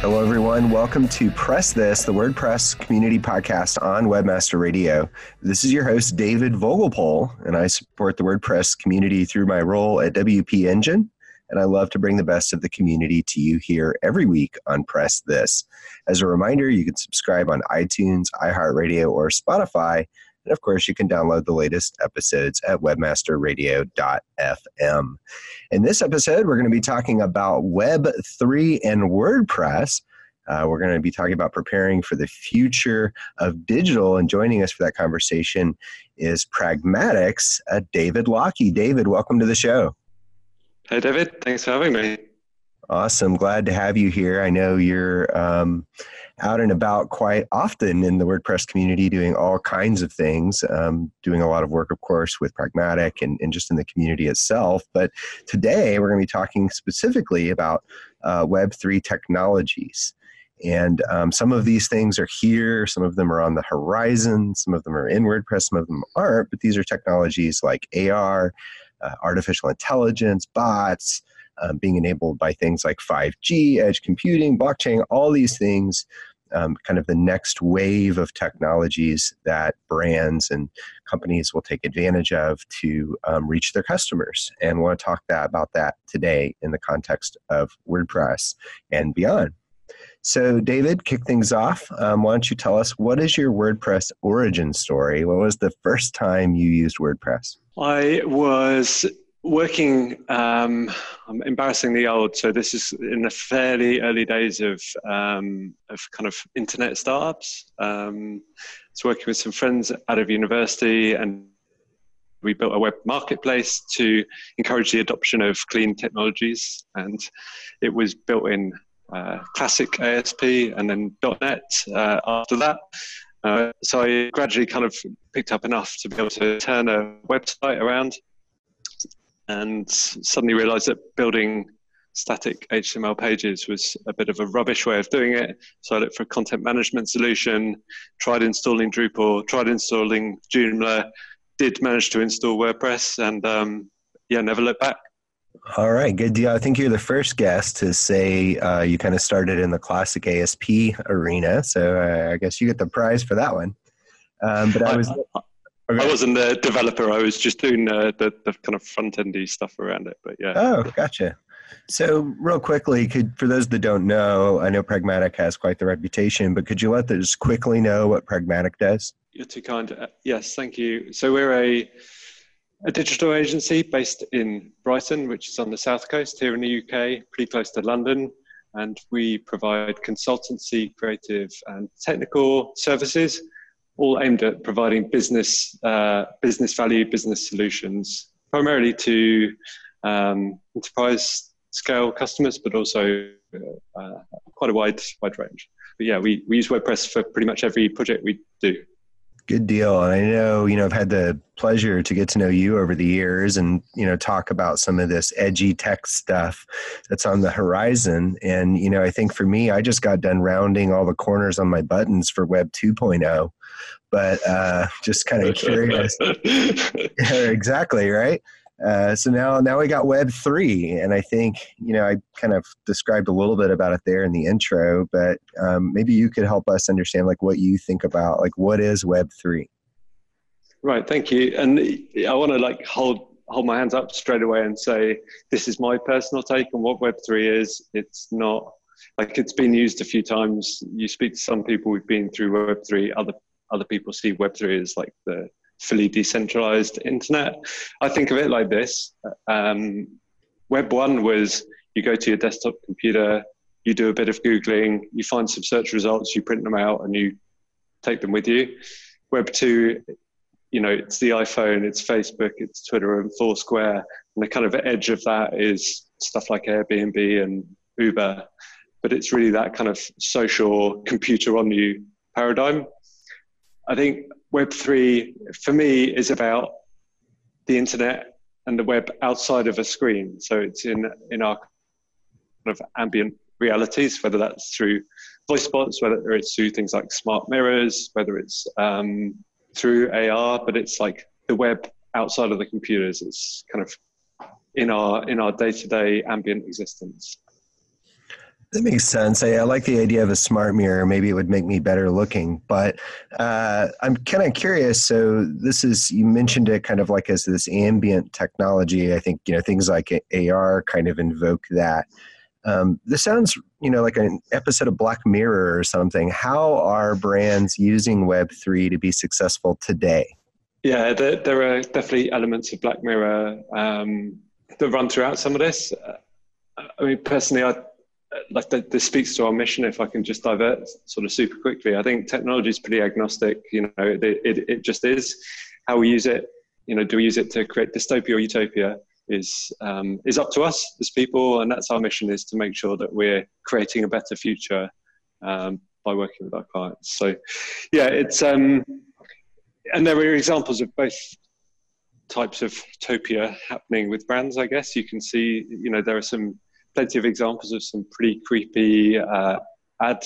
Hello, everyone. Welcome to Press This, the WordPress community podcast on Webmaster Radio. This is your host, David Vogelpohl, and I support the WordPress community through my role at WP Engine. And I love to bring the best of the community to you here every week on Press This. As a reminder, you can subscribe on iTunes, iHeartRadio, or Spotify. And of course, you can download the latest episodes at webmasterradio.fm. In this episode, we're going to be talking about Web3 and WordPress. Uh, we're going to be talking about preparing for the future of digital, and joining us for that conversation is Pragmatics, uh, David Lockie. David, welcome to the show. Hey, David. Thanks for having me. Awesome. Glad to have you here. I know you're um, out and about quite often in the WordPress community doing all kinds of things, um, doing a lot of work, of course, with Pragmatic and, and just in the community itself. But today we're going to be talking specifically about uh, Web3 technologies. And um, some of these things are here, some of them are on the horizon, some of them are in WordPress, some of them aren't. But these are technologies like AR, uh, artificial intelligence, bots, um, being enabled by things like 5G, edge computing, blockchain, all these things um, kind of the next wave of technologies that brands and companies will take advantage of to um, reach their customers. And want to talk that about that today in the context of WordPress and beyond. So, David, kick things off. Um, why don't you tell us what is your WordPress origin story? What was the first time you used WordPress? I was working um, i'm embarrassingly old so this is in the fairly early days of um, of kind of internet startups. Um, so working with some friends out of university and we built a web marketplace to encourage the adoption of clean technologies. And it was built in uh, classic asp and then. net uh, after that. Uh, so i gradually kind of picked up enough to be able to turn a website around and suddenly realized that building static HTML pages was a bit of a rubbish way of doing it. So I looked for a content management solution, tried installing Drupal, tried installing Joomla, did manage to install WordPress, and um, yeah, never looked back. All right, good deal. I think you're the first guest to say uh, you kind of started in the classic ASP arena, so uh, I guess you get the prize for that one. Um, but I was. I, Okay. I wasn't the developer. I was just doing uh, the, the kind of front endy stuff around it. But yeah. Oh, gotcha. So, real quickly, could for those that don't know, I know Pragmatic has quite the reputation, but could you let us quickly know what Pragmatic does? You're too kind. Uh, yes, thank you. So, we're a a digital agency based in Brighton, which is on the south coast here in the UK, pretty close to London. And we provide consultancy, creative, and technical services all aimed at providing business uh, business value, business solutions, primarily to um, enterprise scale customers, but also uh, quite a wide wide range. But yeah, we, we use WordPress for pretty much every project we do. Good deal. And I know, you know, I've had the pleasure to get to know you over the years and, you know, talk about some of this edgy tech stuff that's on the horizon. And, you know, I think for me, I just got done rounding all the corners on my buttons for Web 2.0. But uh, just kind of curious. yeah, exactly, right? Uh, so now, now we got Web three, and I think you know I kind of described a little bit about it there in the intro, but um, maybe you could help us understand like what you think about like what is Web three. Right, thank you, and I want to like hold hold my hands up straight away and say this is my personal take on what Web three is. It's not like it's been used a few times. You speak to some people who've been through Web three. Other other people see Web three as like the fully decentralized internet. I think of it like this um, Web 1 was you go to your desktop computer, you do a bit of Googling, you find some search results, you print them out, and you take them with you. Web 2, you know, it's the iPhone, it's Facebook, it's Twitter, and Foursquare. And the kind of edge of that is stuff like Airbnb and Uber. But it's really that kind of social computer on you paradigm. I think Web3 for me is about the internet and the web outside of a screen. So it's in, in our kind of ambient realities, whether that's through voice bots, whether it's through things like smart mirrors, whether it's um, through AR, but it's like the web outside of the computers. It's kind of in our in our day to day ambient existence. That makes sense. I, I, like the idea of a smart mirror. Maybe it would make me better looking. But uh, I'm kind of curious. So this is you mentioned it kind of like as this ambient technology. I think you know things like AR kind of invoke that. Um, this sounds you know like an episode of Black Mirror or something. How are brands using Web three to be successful today? Yeah, there, there are definitely elements of Black Mirror um, that run throughout some of this. Uh, I mean, personally, I like this speaks to our mission if i can just divert sort of super quickly. I think technology is pretty agnostic you know it, it, it just is. How we use it you know do we use it to create dystopia or utopia is um, is up to us as people and that's our mission is to make sure that we're creating a better future um, by working with our clients. So yeah it's um, and there are examples of both types of utopia happening with brands i guess. You can see you know there are some plenty of examples of some pretty creepy uh, ad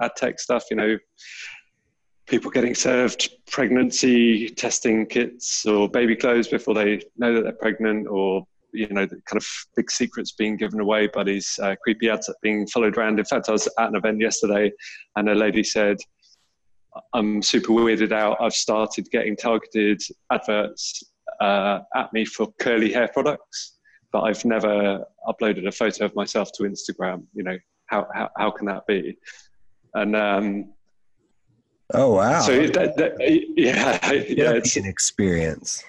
ad tech stuff. You know, people getting served pregnancy testing kits or baby clothes before they know that they're pregnant, or you know, the kind of big secrets being given away by these uh, creepy ads being followed around. In fact, I was at an event yesterday, and a lady said. I'm super weirded out. I've started getting targeted adverts uh, at me for curly hair products but I've never uploaded a photo of myself to Instagram. You know, how how, how can that be? And um, oh wow, so that, that, yeah, yeah, it's an experience.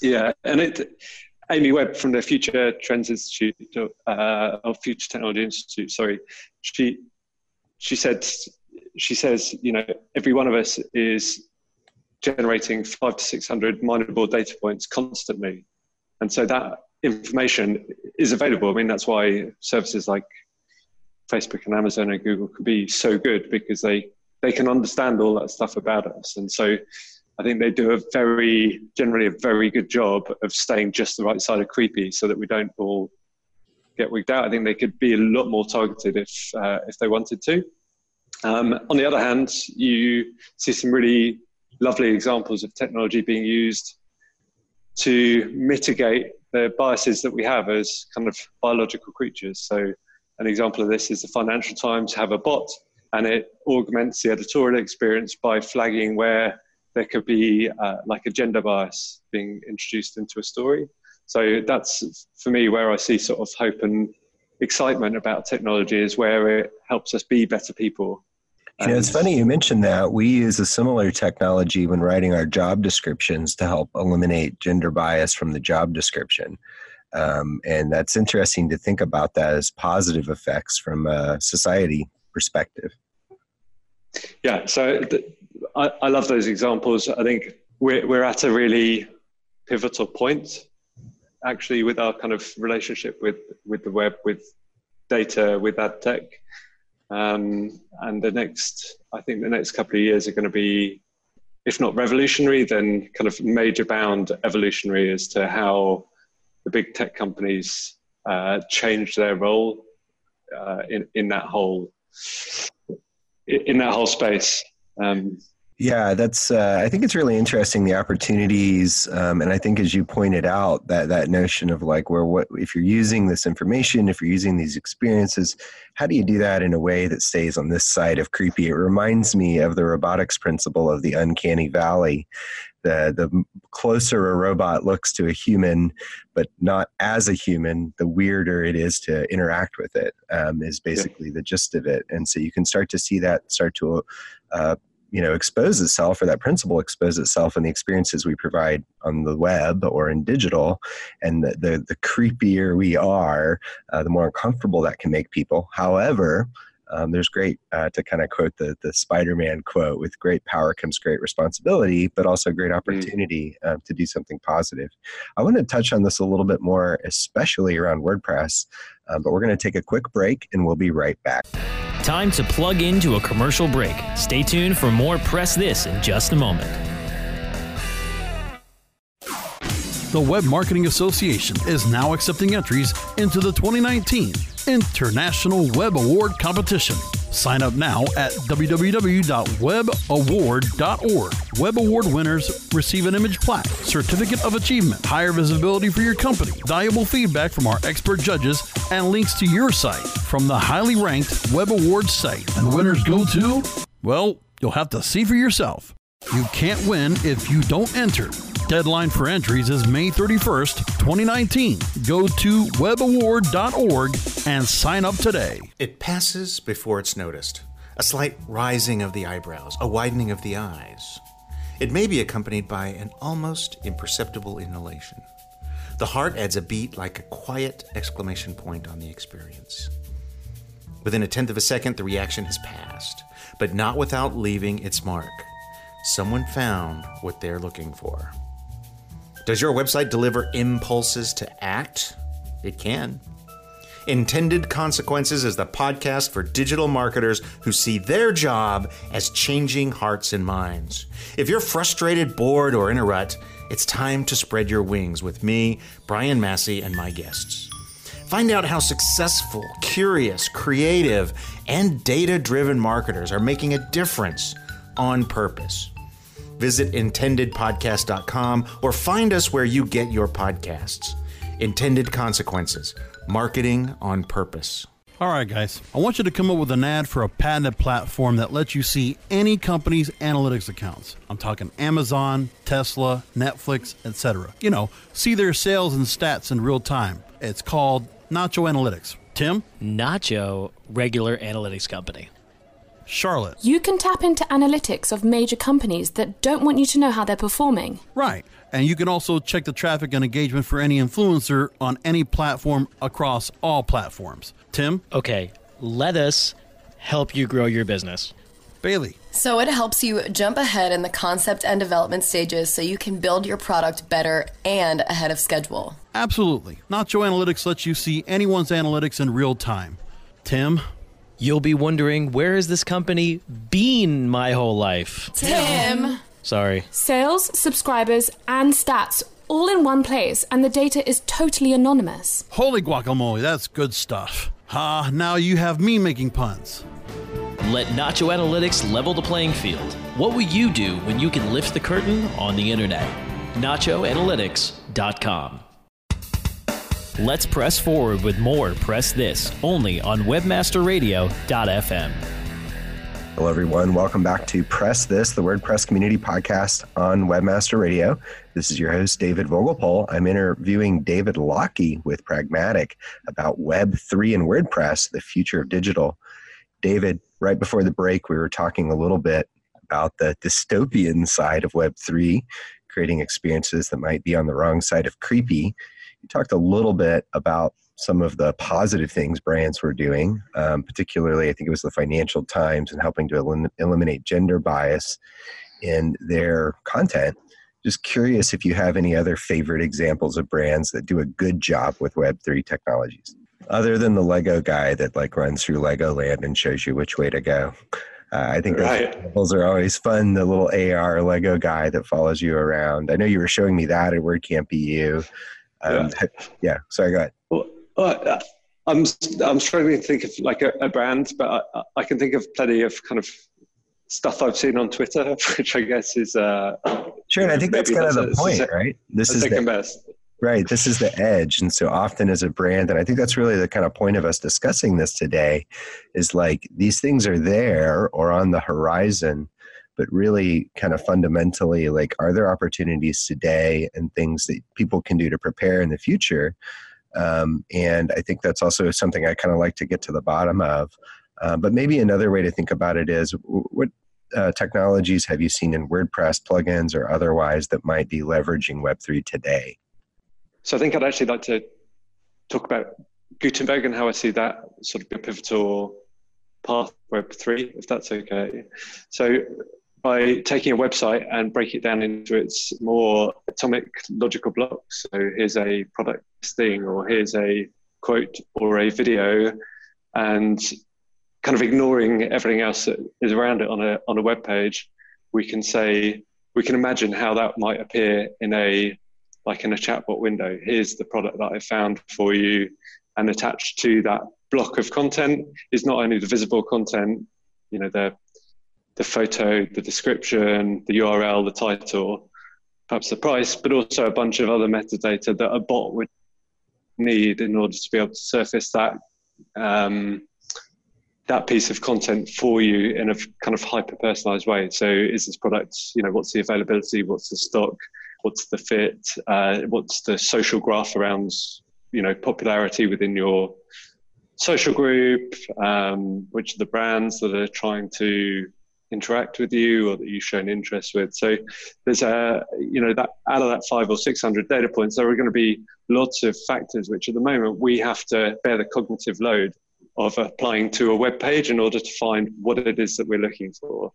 Yeah, and it. Amy Webb from the Future Trends Institute, uh, or Future Technology Institute, sorry, she she said she says you know every one of us is generating five to six hundred mineable data points constantly, and so that information is available. I mean, that's why services like Facebook and Amazon and Google can be so good because they they can understand all that stuff about us, and so I think they do a very generally a very good job of staying just the right side of creepy, so that we don't all get wigged out. I think they could be a lot more targeted if uh, if they wanted to. Um, on the other hand, you see some really lovely examples of technology being used to mitigate the biases that we have as kind of biological creatures. So, an example of this is the Financial Times have a bot, and it augments the editorial experience by flagging where there could be uh, like a gender bias being introduced into a story. So that's for me where I see sort of hope and excitement about technology is where it helps us be better people know, it's funny you mentioned that. We use a similar technology when writing our job descriptions to help eliminate gender bias from the job description. Um, and that's interesting to think about that as positive effects from a society perspective. Yeah, so I, I love those examples. I think we're, we're at a really pivotal point actually with our kind of relationship with, with the web, with data, with ad tech. Um, and the next, I think the next couple of years are going to be, if not revolutionary, then kind of major bound evolutionary as to how the big tech companies uh, change their role uh, in in that whole in that whole space. Um, yeah, that's. Uh, I think it's really interesting the opportunities, um, and I think as you pointed out that that notion of like where what if you're using this information, if you're using these experiences, how do you do that in a way that stays on this side of creepy? It reminds me of the robotics principle of the uncanny valley. The the closer a robot looks to a human, but not as a human, the weirder it is to interact with it. Um, is basically yeah. the gist of it, and so you can start to see that start to uh, you know expose itself or that principle expose itself in the experiences we provide on the web or in digital and the the, the creepier we are uh, the more uncomfortable that can make people. However um, there's great uh, to kind of quote the the Spider-Man quote: "With great power comes great responsibility, but also great mm. opportunity mm. uh, to do something positive." I want to touch on this a little bit more, especially around WordPress. Uh, but we're going to take a quick break, and we'll be right back. Time to plug into a commercial break. Stay tuned for more Press This in just a moment. The Web Marketing Association is now accepting entries into the 2019 International Web Award Competition. Sign up now at www.webaward.org. Web Award winners receive an image plaque, certificate of achievement, higher visibility for your company, valuable feedback from our expert judges, and links to your site from the highly ranked Web Awards site. And winners go to, well, you'll have to see for yourself. You can't win if you don't enter. Deadline for entries is May 31st, 2019. Go to webaward.org and sign up today. It passes before it's noticed. A slight rising of the eyebrows, a widening of the eyes. It may be accompanied by an almost imperceptible inhalation. The heart adds a beat like a quiet exclamation point on the experience. Within a tenth of a second, the reaction has passed, but not without leaving its mark. Someone found what they're looking for. Does your website deliver impulses to act? It can. Intended Consequences is the podcast for digital marketers who see their job as changing hearts and minds. If you're frustrated, bored, or in a rut, it's time to spread your wings with me, Brian Massey, and my guests. Find out how successful, curious, creative, and data driven marketers are making a difference on purpose. Visit intendedpodcast.com or find us where you get your podcasts. Intended Consequences Marketing on Purpose. All right, guys. I want you to come up with an ad for a patented platform that lets you see any company's analytics accounts. I'm talking Amazon, Tesla, Netflix, etc. You know, see their sales and stats in real time. It's called Nacho Analytics. Tim? Nacho Regular Analytics Company. Charlotte. You can tap into analytics of major companies that don't want you to know how they're performing. Right. And you can also check the traffic and engagement for any influencer on any platform across all platforms. Tim? Okay, let us help you grow your business. Bailey. So it helps you jump ahead in the concept and development stages so you can build your product better and ahead of schedule. Absolutely. Nacho Analytics lets you see anyone's analytics in real time. Tim? You'll be wondering where has this company been my whole life? Tim. Sorry. Sales, subscribers, and stats all in one place, and the data is totally anonymous. Holy guacamole, that's good stuff. Ah, now you have me making puns. Let Nacho Analytics level the playing field. What will you do when you can lift the curtain on the internet? NachoAnalytics.com. Let's press forward with more Press This only on WebmasterRadio.fm. Hello, everyone. Welcome back to Press This, the WordPress community podcast on Webmaster Radio. This is your host, David Vogelpohl. I'm interviewing David Lockie with Pragmatic about Web3 and WordPress, the future of digital. David, right before the break, we were talking a little bit about the dystopian side of Web3, creating experiences that might be on the wrong side of creepy. You talked a little bit about some of the positive things brands were doing, um, particularly I think it was the Financial Times and helping to elim- eliminate gender bias in their content. Just curious if you have any other favorite examples of brands that do a good job with Web3 technologies, other than the Lego guy that like runs through Legoland and shows you which way to go. Uh, I think right. those are always fun. The little AR Lego guy that follows you around. I know you were showing me that at WordCamp EU. Um, yeah. yeah. Sorry, go ahead. Well, uh, I'm I'm struggling to think of like a, a brand, but I, I, can think of plenty of kind of stuff I've seen on Twitter, which I guess is uh, sure. And I think that's kind of the point, right? This is the, best. Right. This is the edge. And so often as a brand, and I think that's really the kind of point of us discussing this today, is like these things are there or on the horizon, but really kind of fundamentally, like, are there opportunities today and things that people can do to prepare in the future? Um, and I think that's also something I kind of like to get to the bottom of. Uh, but maybe another way to think about it is what uh, technologies have you seen in WordPress plugins or otherwise that might be leveraging Web3 today? So I think I'd actually like to talk about Gutenberg and how I see that sort of pivotal path Web3, if that's okay. So by taking a website and break it down into its more atomic logical blocks. So here's a product listing, or here's a quote, or a video, and kind of ignoring everything else that is around it on a on a web page, we can say we can imagine how that might appear in a like in a chatbot window. Here's the product that I found for you, and attached to that block of content is not only the visible content, you know, the the photo, the description, the URL, the title, perhaps the price, but also a bunch of other metadata that a bot would need in order to be able to surface that um, that piece of content for you in a kind of hyper personalized way. So, is this product, you know, what's the availability, what's the stock, what's the fit, uh, what's the social graph around, you know, popularity within your social group, um, which are the brands that are trying to interact with you or that you've shown interest with. So there's a, you know, that out of that five or 600 data points, there are going to be lots of factors which at the moment we have to bear the cognitive load of applying to a web page in order to find what it is that we're looking for.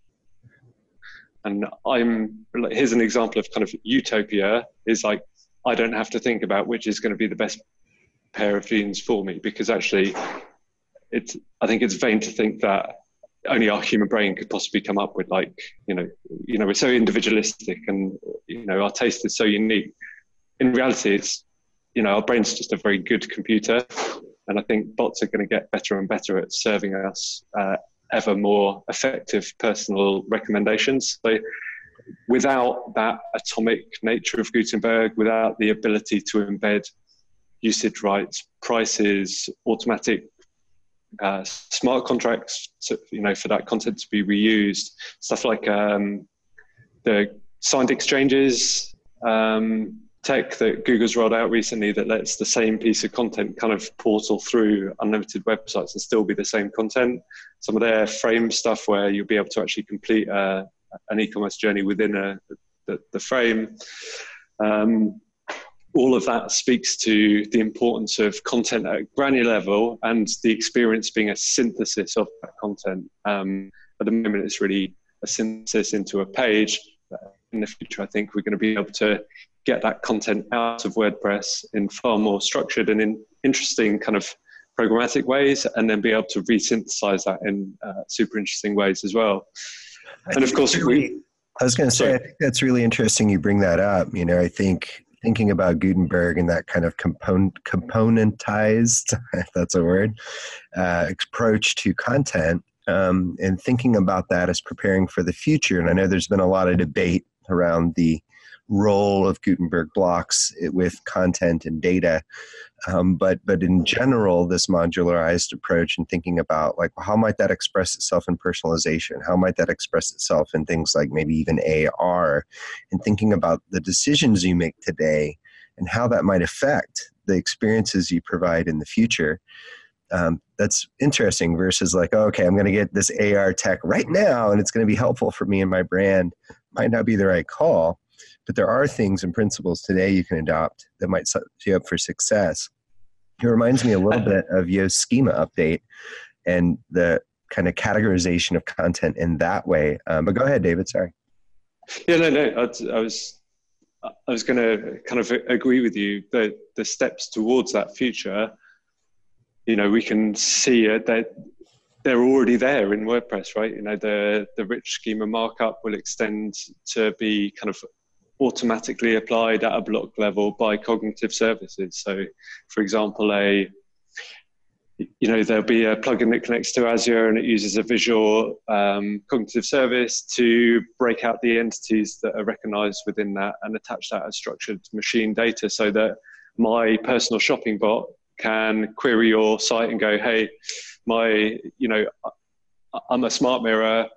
And I'm, here's an example of kind of utopia is like, I don't have to think about which is going to be the best pair of jeans for me because actually it's, I think it's vain to think that only our human brain could possibly come up with like you know you know we're so individualistic and you know our taste is so unique. In reality it's you know our brain's just a very good computer and i think bots are going to get better and better at serving us uh, ever more effective personal recommendations. So without that atomic nature of gutenberg without the ability to embed usage rights prices automatic uh, smart contracts, to, you know, for that content to be reused. Stuff like um, the signed exchanges um, tech that Google's rolled out recently that lets the same piece of content kind of portal through unlimited websites and still be the same content. Some of their frame stuff where you'll be able to actually complete uh, an e-commerce journey within a, the, the frame. Um, all of that speaks to the importance of content at granular level and the experience being a synthesis of that content. Um, at the moment, it's really a synthesis into a page. In the future, I think we're going to be able to get that content out of WordPress in far more structured and in interesting kind of programmatic ways, and then be able to resynthesize that in uh, super interesting ways as well. I and of course, really, we. I was going to say, sorry. I think that's really interesting. You bring that up. You know, I think thinking about Gutenberg and that kind of component componentized, that's a word, uh, approach to content, um, and thinking about that as preparing for the future. And I know there's been a lot of debate around the role of Gutenberg blocks with content and data. Um, but but in general, this modularized approach and thinking about like how might that express itself in personalization? How might that express itself in things like maybe even AR? And thinking about the decisions you make today and how that might affect the experiences you provide in the future. Um, that's interesting versus like oh, okay i'm going to get this ar tech right now and it's going to be helpful for me and my brand might not be the right call but there are things and principles today you can adopt that might set you up for success. It reminds me a little bit of Yoast schema update and the kind of categorization of content in that way. Um, but go ahead, David. Sorry. Yeah, no, no. I, I was I was going to kind of agree with you that the steps towards that future, you know, we can see it that they're already there in WordPress, right? You know, the the rich schema markup will extend to be kind of automatically applied at a block level by cognitive services. So, for example, a you know there'll be a plugin that connects to Azure and it uses a visual um, cognitive service to break out the entities that are recognized within that and attach that as structured machine data so that my personal shopping bot can query your site and go, hey, my you know I'm a smart mirror.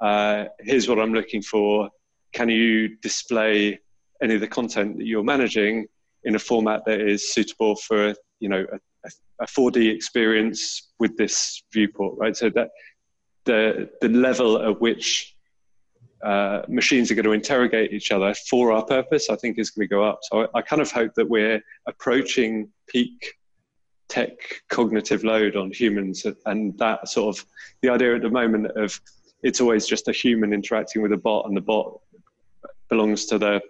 Uh, here's what I'm looking for. Can you display any of the content that you're managing in a format that is suitable for you know a a 4D experience with this viewport, right? So that the the level at which uh, machines are going to interrogate each other for our purpose, I think, is going to go up. So I, I kind of hope that we're approaching peak tech cognitive load on humans, and that sort of the idea at the moment of it's always just a human interacting with a bot, and the bot belongs to the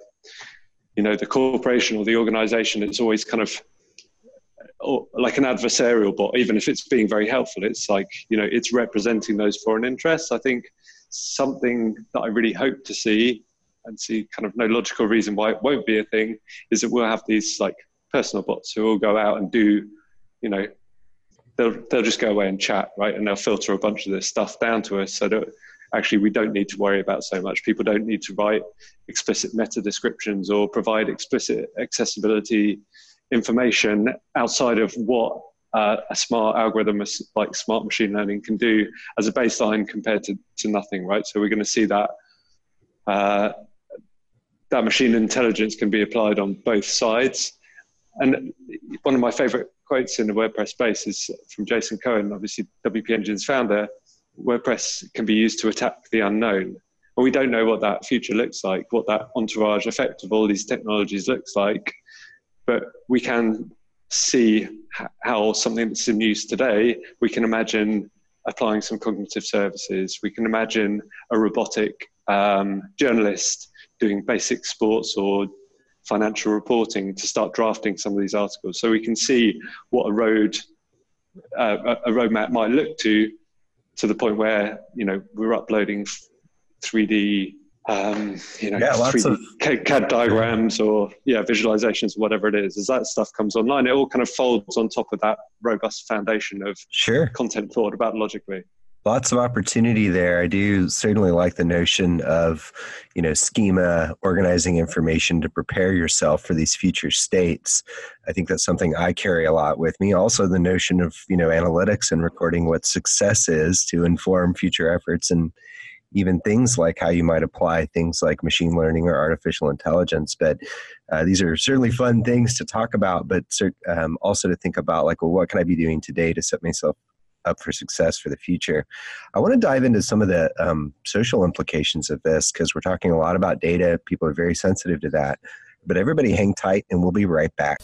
you know the corporation or the organization. It's always kind of like an adversarial bot, even if it's being very helpful, it's like, you know, it's representing those foreign interests. I think something that I really hope to see and see kind of no logical reason why it won't be a thing is that we'll have these like personal bots who will go out and do, you know, they'll, they'll just go away and chat, right? And they'll filter a bunch of this stuff down to us so that actually we don't need to worry about so much. People don't need to write explicit meta descriptions or provide explicit accessibility information outside of what uh, a smart algorithm like smart machine learning can do as a baseline compared to, to nothing, right? So we're going to see that uh, that machine intelligence can be applied on both sides. And one of my favorite quotes in the WordPress space is from Jason Cohen, obviously WP Engine's founder. WordPress can be used to attack the unknown. And we don't know what that future looks like, what that entourage effect of all these technologies looks like but we can see how something that's in use today, we can imagine applying some cognitive services. We can imagine a robotic um, journalist doing basic sports or financial reporting to start drafting some of these articles. So we can see what a road, uh, a roadmap might look to, to the point where you know we're uploading 3D um, you know, yeah, lots of CAD diagrams or yeah, visualizations, whatever it is. As that stuff comes online, it all kind of folds on top of that robust foundation of sure content thought about logically. Lots of opportunity there. I do certainly like the notion of, you know, schema organizing information to prepare yourself for these future states. I think that's something I carry a lot with me. Also, the notion of, you know, analytics and recording what success is to inform future efforts and even things like how you might apply things like machine learning or artificial intelligence. But uh, these are certainly fun things to talk about, but um, also to think about like, well, what can I be doing today to set myself up for success for the future? I want to dive into some of the um, social implications of this because we're talking a lot about data. People are very sensitive to that. But everybody hang tight and we'll be right back.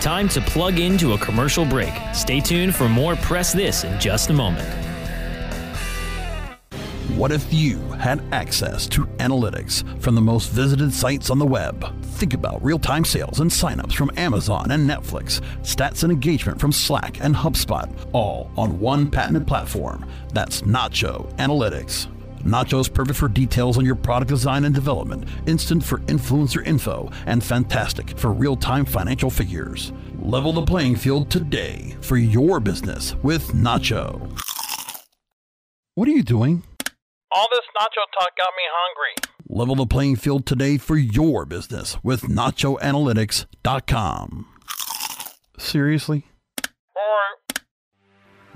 Time to plug into a commercial break. Stay tuned for more Press This in just a moment. What if you had access to analytics from the most visited sites on the web? Think about real time sales and signups from Amazon and Netflix, stats and engagement from Slack and HubSpot, all on one patented platform. That's Nacho Analytics. Nacho's perfect for details on your product design and development, instant for influencer info, and fantastic for real time financial figures. Level the playing field today for your business with Nacho. What are you doing? All this nacho talk got me hungry. Level the playing field today for your business with nachoanalytics.com. Seriously?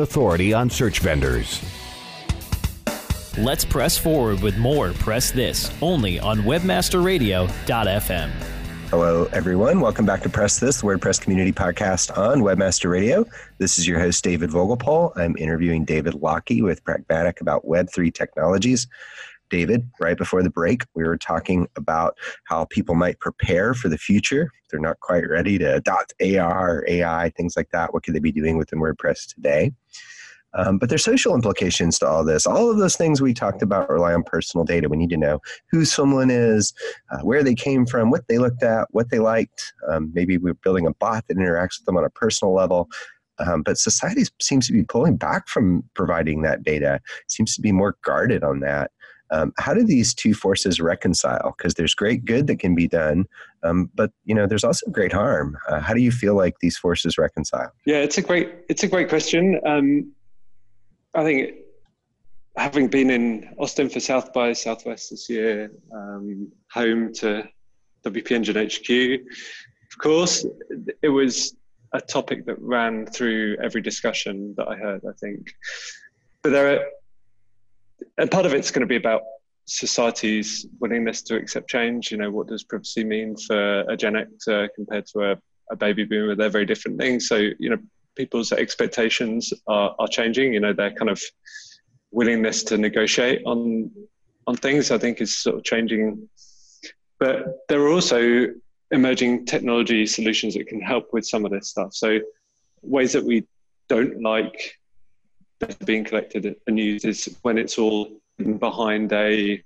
authority on search vendors. Let's press forward with more Press This only on WebmasterRadio.fm. Hello, everyone. Welcome back to Press This, the WordPress Community Podcast on Webmaster Radio. This is your host, David Vogelpohl. I'm interviewing David Lockie with Pragmatic about Web3 technologies. David, right before the break, we were talking about how people might prepare for the future. They're not quite ready to adopt AR, AI, things like that. What could they be doing within WordPress today? Um, but there's social implications to all this. All of those things we talked about rely on personal data. We need to know who someone is, uh, where they came from, what they looked at, what they liked. Um, maybe we're building a bot that interacts with them on a personal level. Um, but society seems to be pulling back from providing that data, seems to be more guarded on that. Um, how do these two forces reconcile? Because there's great good that can be done, um, but you know there's also great harm. Uh, how do you feel like these forces reconcile? Yeah, it's a great it's a great question. Um, I think having been in Austin for South by Southwest this year, um, home to WP Engine HQ, of course, it was a topic that ran through every discussion that I heard, I think. But there are, and part of it's going to be about society's willingness to accept change. You know, what does privacy mean for a Gen Xer compared to a, a baby boomer? They're very different things. So, you know, people's expectations are, are changing. You know, their kind of willingness to negotiate on on things, I think, is sort of changing. But there are also emerging technology solutions that can help with some of this stuff. So ways that we don't like being collected and used is when it's all behind a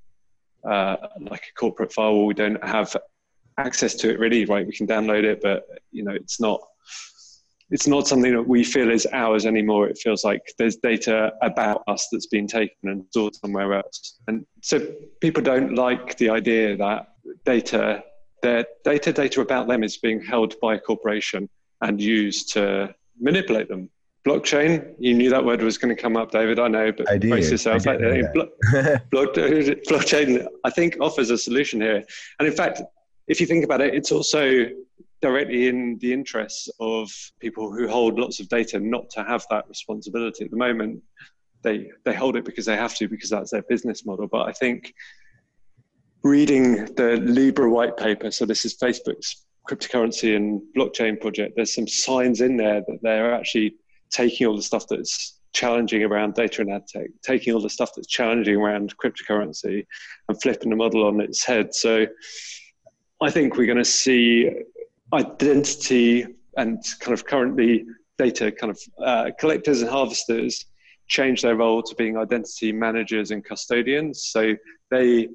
uh, like a corporate firewall. We don't have access to it really. Right, we can download it, but you know, it's not it's not something that we feel is ours anymore. It feels like there's data about us that's been taken and stored somewhere else. And so people don't like the idea that data, their data, data about them is being held by a corporation and used to manipulate them. Blockchain, you knew that word was going to come up, David. I know, but I did. brace yourself. I did blockchain, I think, offers a solution here. And in fact, if you think about it, it's also directly in the interests of people who hold lots of data not to have that responsibility at the moment they they hold it because they have to because that's their business model but i think reading the libra white paper so this is facebook's cryptocurrency and blockchain project there's some signs in there that they're actually taking all the stuff that's challenging around data and ad tech taking all the stuff that's challenging around cryptocurrency and flipping the model on its head so I think we're going to see identity and kind of currently data kind of uh, collectors and harvesters change their role to being identity managers and custodians. So they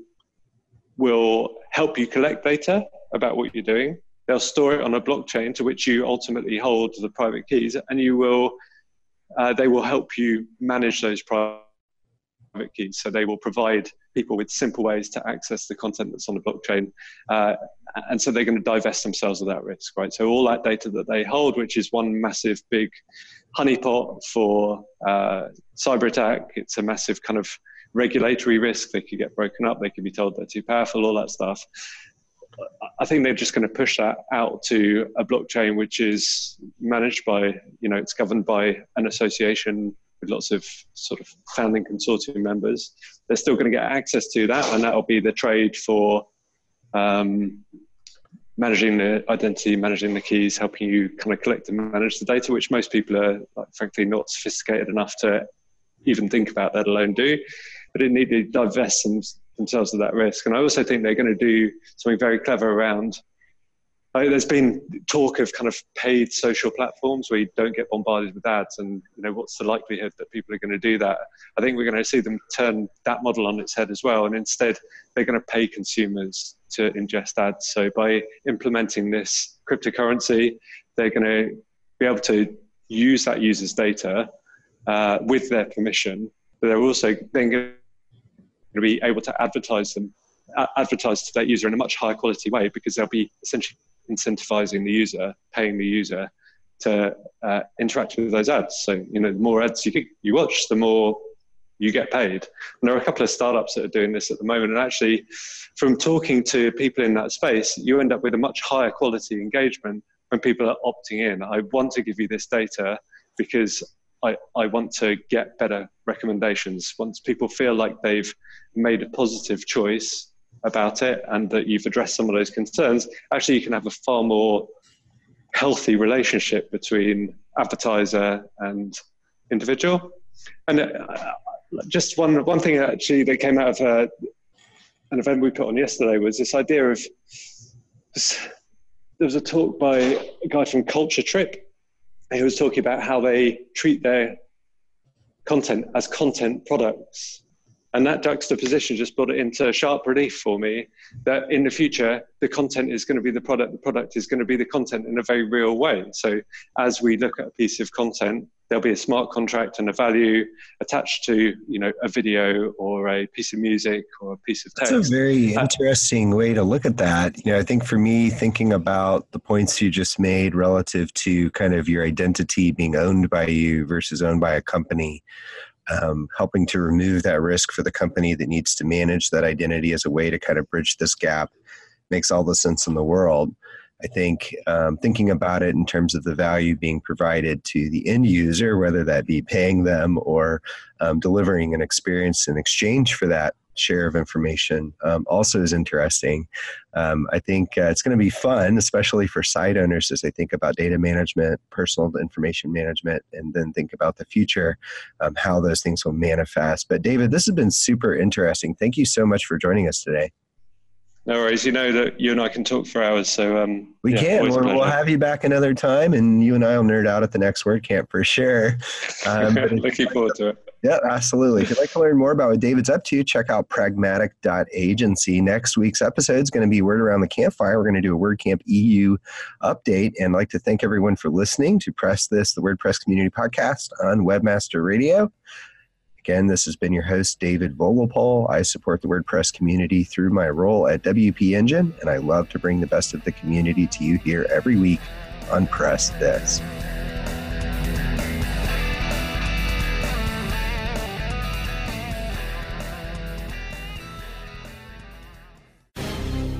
will help you collect data about what you're doing. They'll store it on a blockchain to which you ultimately hold the private keys, and you will. Uh, they will help you manage those private keys. So they will provide people with simple ways to access the content that's on the blockchain. Uh, and so they're going to divest themselves of that risk, right? So all that data that they hold, which is one massive big honeypot for uh, cyber attack, it's a massive kind of regulatory risk. They could get broken up. They could be told they're too powerful, all that stuff. I think they're just going to push that out to a blockchain which is managed by, you know, it's governed by an association with lots of sort of founding consortium members. They're still going to get access to that, and that'll be the trade for um, managing the identity, managing the keys, helping you kind of collect and manage the data, which most people are, like, frankly, not sophisticated enough to even think about, let alone do. But it need to divest them, themselves of that risk. And I also think they're going to do something very clever around like, there's been talk of kind of paid social platforms where you don't get bombarded with ads, and you know what's the likelihood that people are going to do that? I think we're going to see them turn that model on its head as well, and instead they're going to pay consumers to ingest ads. So by implementing this cryptocurrency, they're going to be able to use that user's data uh, with their permission, but they're also then going to be able to advertise them advertise to that user in a much higher quality way because they'll be essentially incentivizing the user, paying the user to uh, interact with those ads. So, you know, the more ads you, you watch, the more you get paid. And there are a couple of startups that are doing this at the moment. And actually, from talking to people in that space, you end up with a much higher quality engagement when people are opting in. I want to give you this data because I, I want to get better recommendations. Once people feel like they've made a positive choice, about it and that you've addressed some of those concerns, actually you can have a far more healthy relationship between advertiser and individual. And uh, just one one thing actually that came out of uh, an event we put on yesterday was this idea of this, there was a talk by a guy from Culture Trip. He was talking about how they treat their content as content products and that juxtaposition just brought it into sharp relief for me that in the future, the content is going to be the product, the product is going to be the content in a very real way. So as we look at a piece of content, there'll be a smart contract and a value attached to, you know, a video or a piece of music or a piece of text. That's a very interesting way to look at that. You know, I think for me, thinking about the points you just made relative to kind of your identity being owned by you versus owned by a company um, helping to remove that risk for the company that needs to manage that identity as a way to kind of bridge this gap makes all the sense in the world. I think um, thinking about it in terms of the value being provided to the end user, whether that be paying them or um, delivering an experience in exchange for that share of information um, also is interesting. Um, I think uh, it's going to be fun, especially for site owners as they think about data management, personal information management, and then think about the future, um, how those things will manifest. But David, this has been super interesting. Thank you so much for joining us today. No worries. You know that you and I can talk for hours, so um, we yeah, can. We'll, we'll, have you back another time, and you and I will nerd out at the next WordCamp for sure. Um, Looking forward to it. Yeah, absolutely. If you'd like to learn more about what David's up to, check out pragmatic.agency. Next week's episode is going to be Word Around the Campfire. We're going to do a WordCamp EU update. And I'd like to thank everyone for listening to Press This, the WordPress Community Podcast on Webmaster Radio. Again, this has been your host, David Vogelpohl. I support the WordPress community through my role at WP Engine, and I love to bring the best of the community to you here every week on Press This.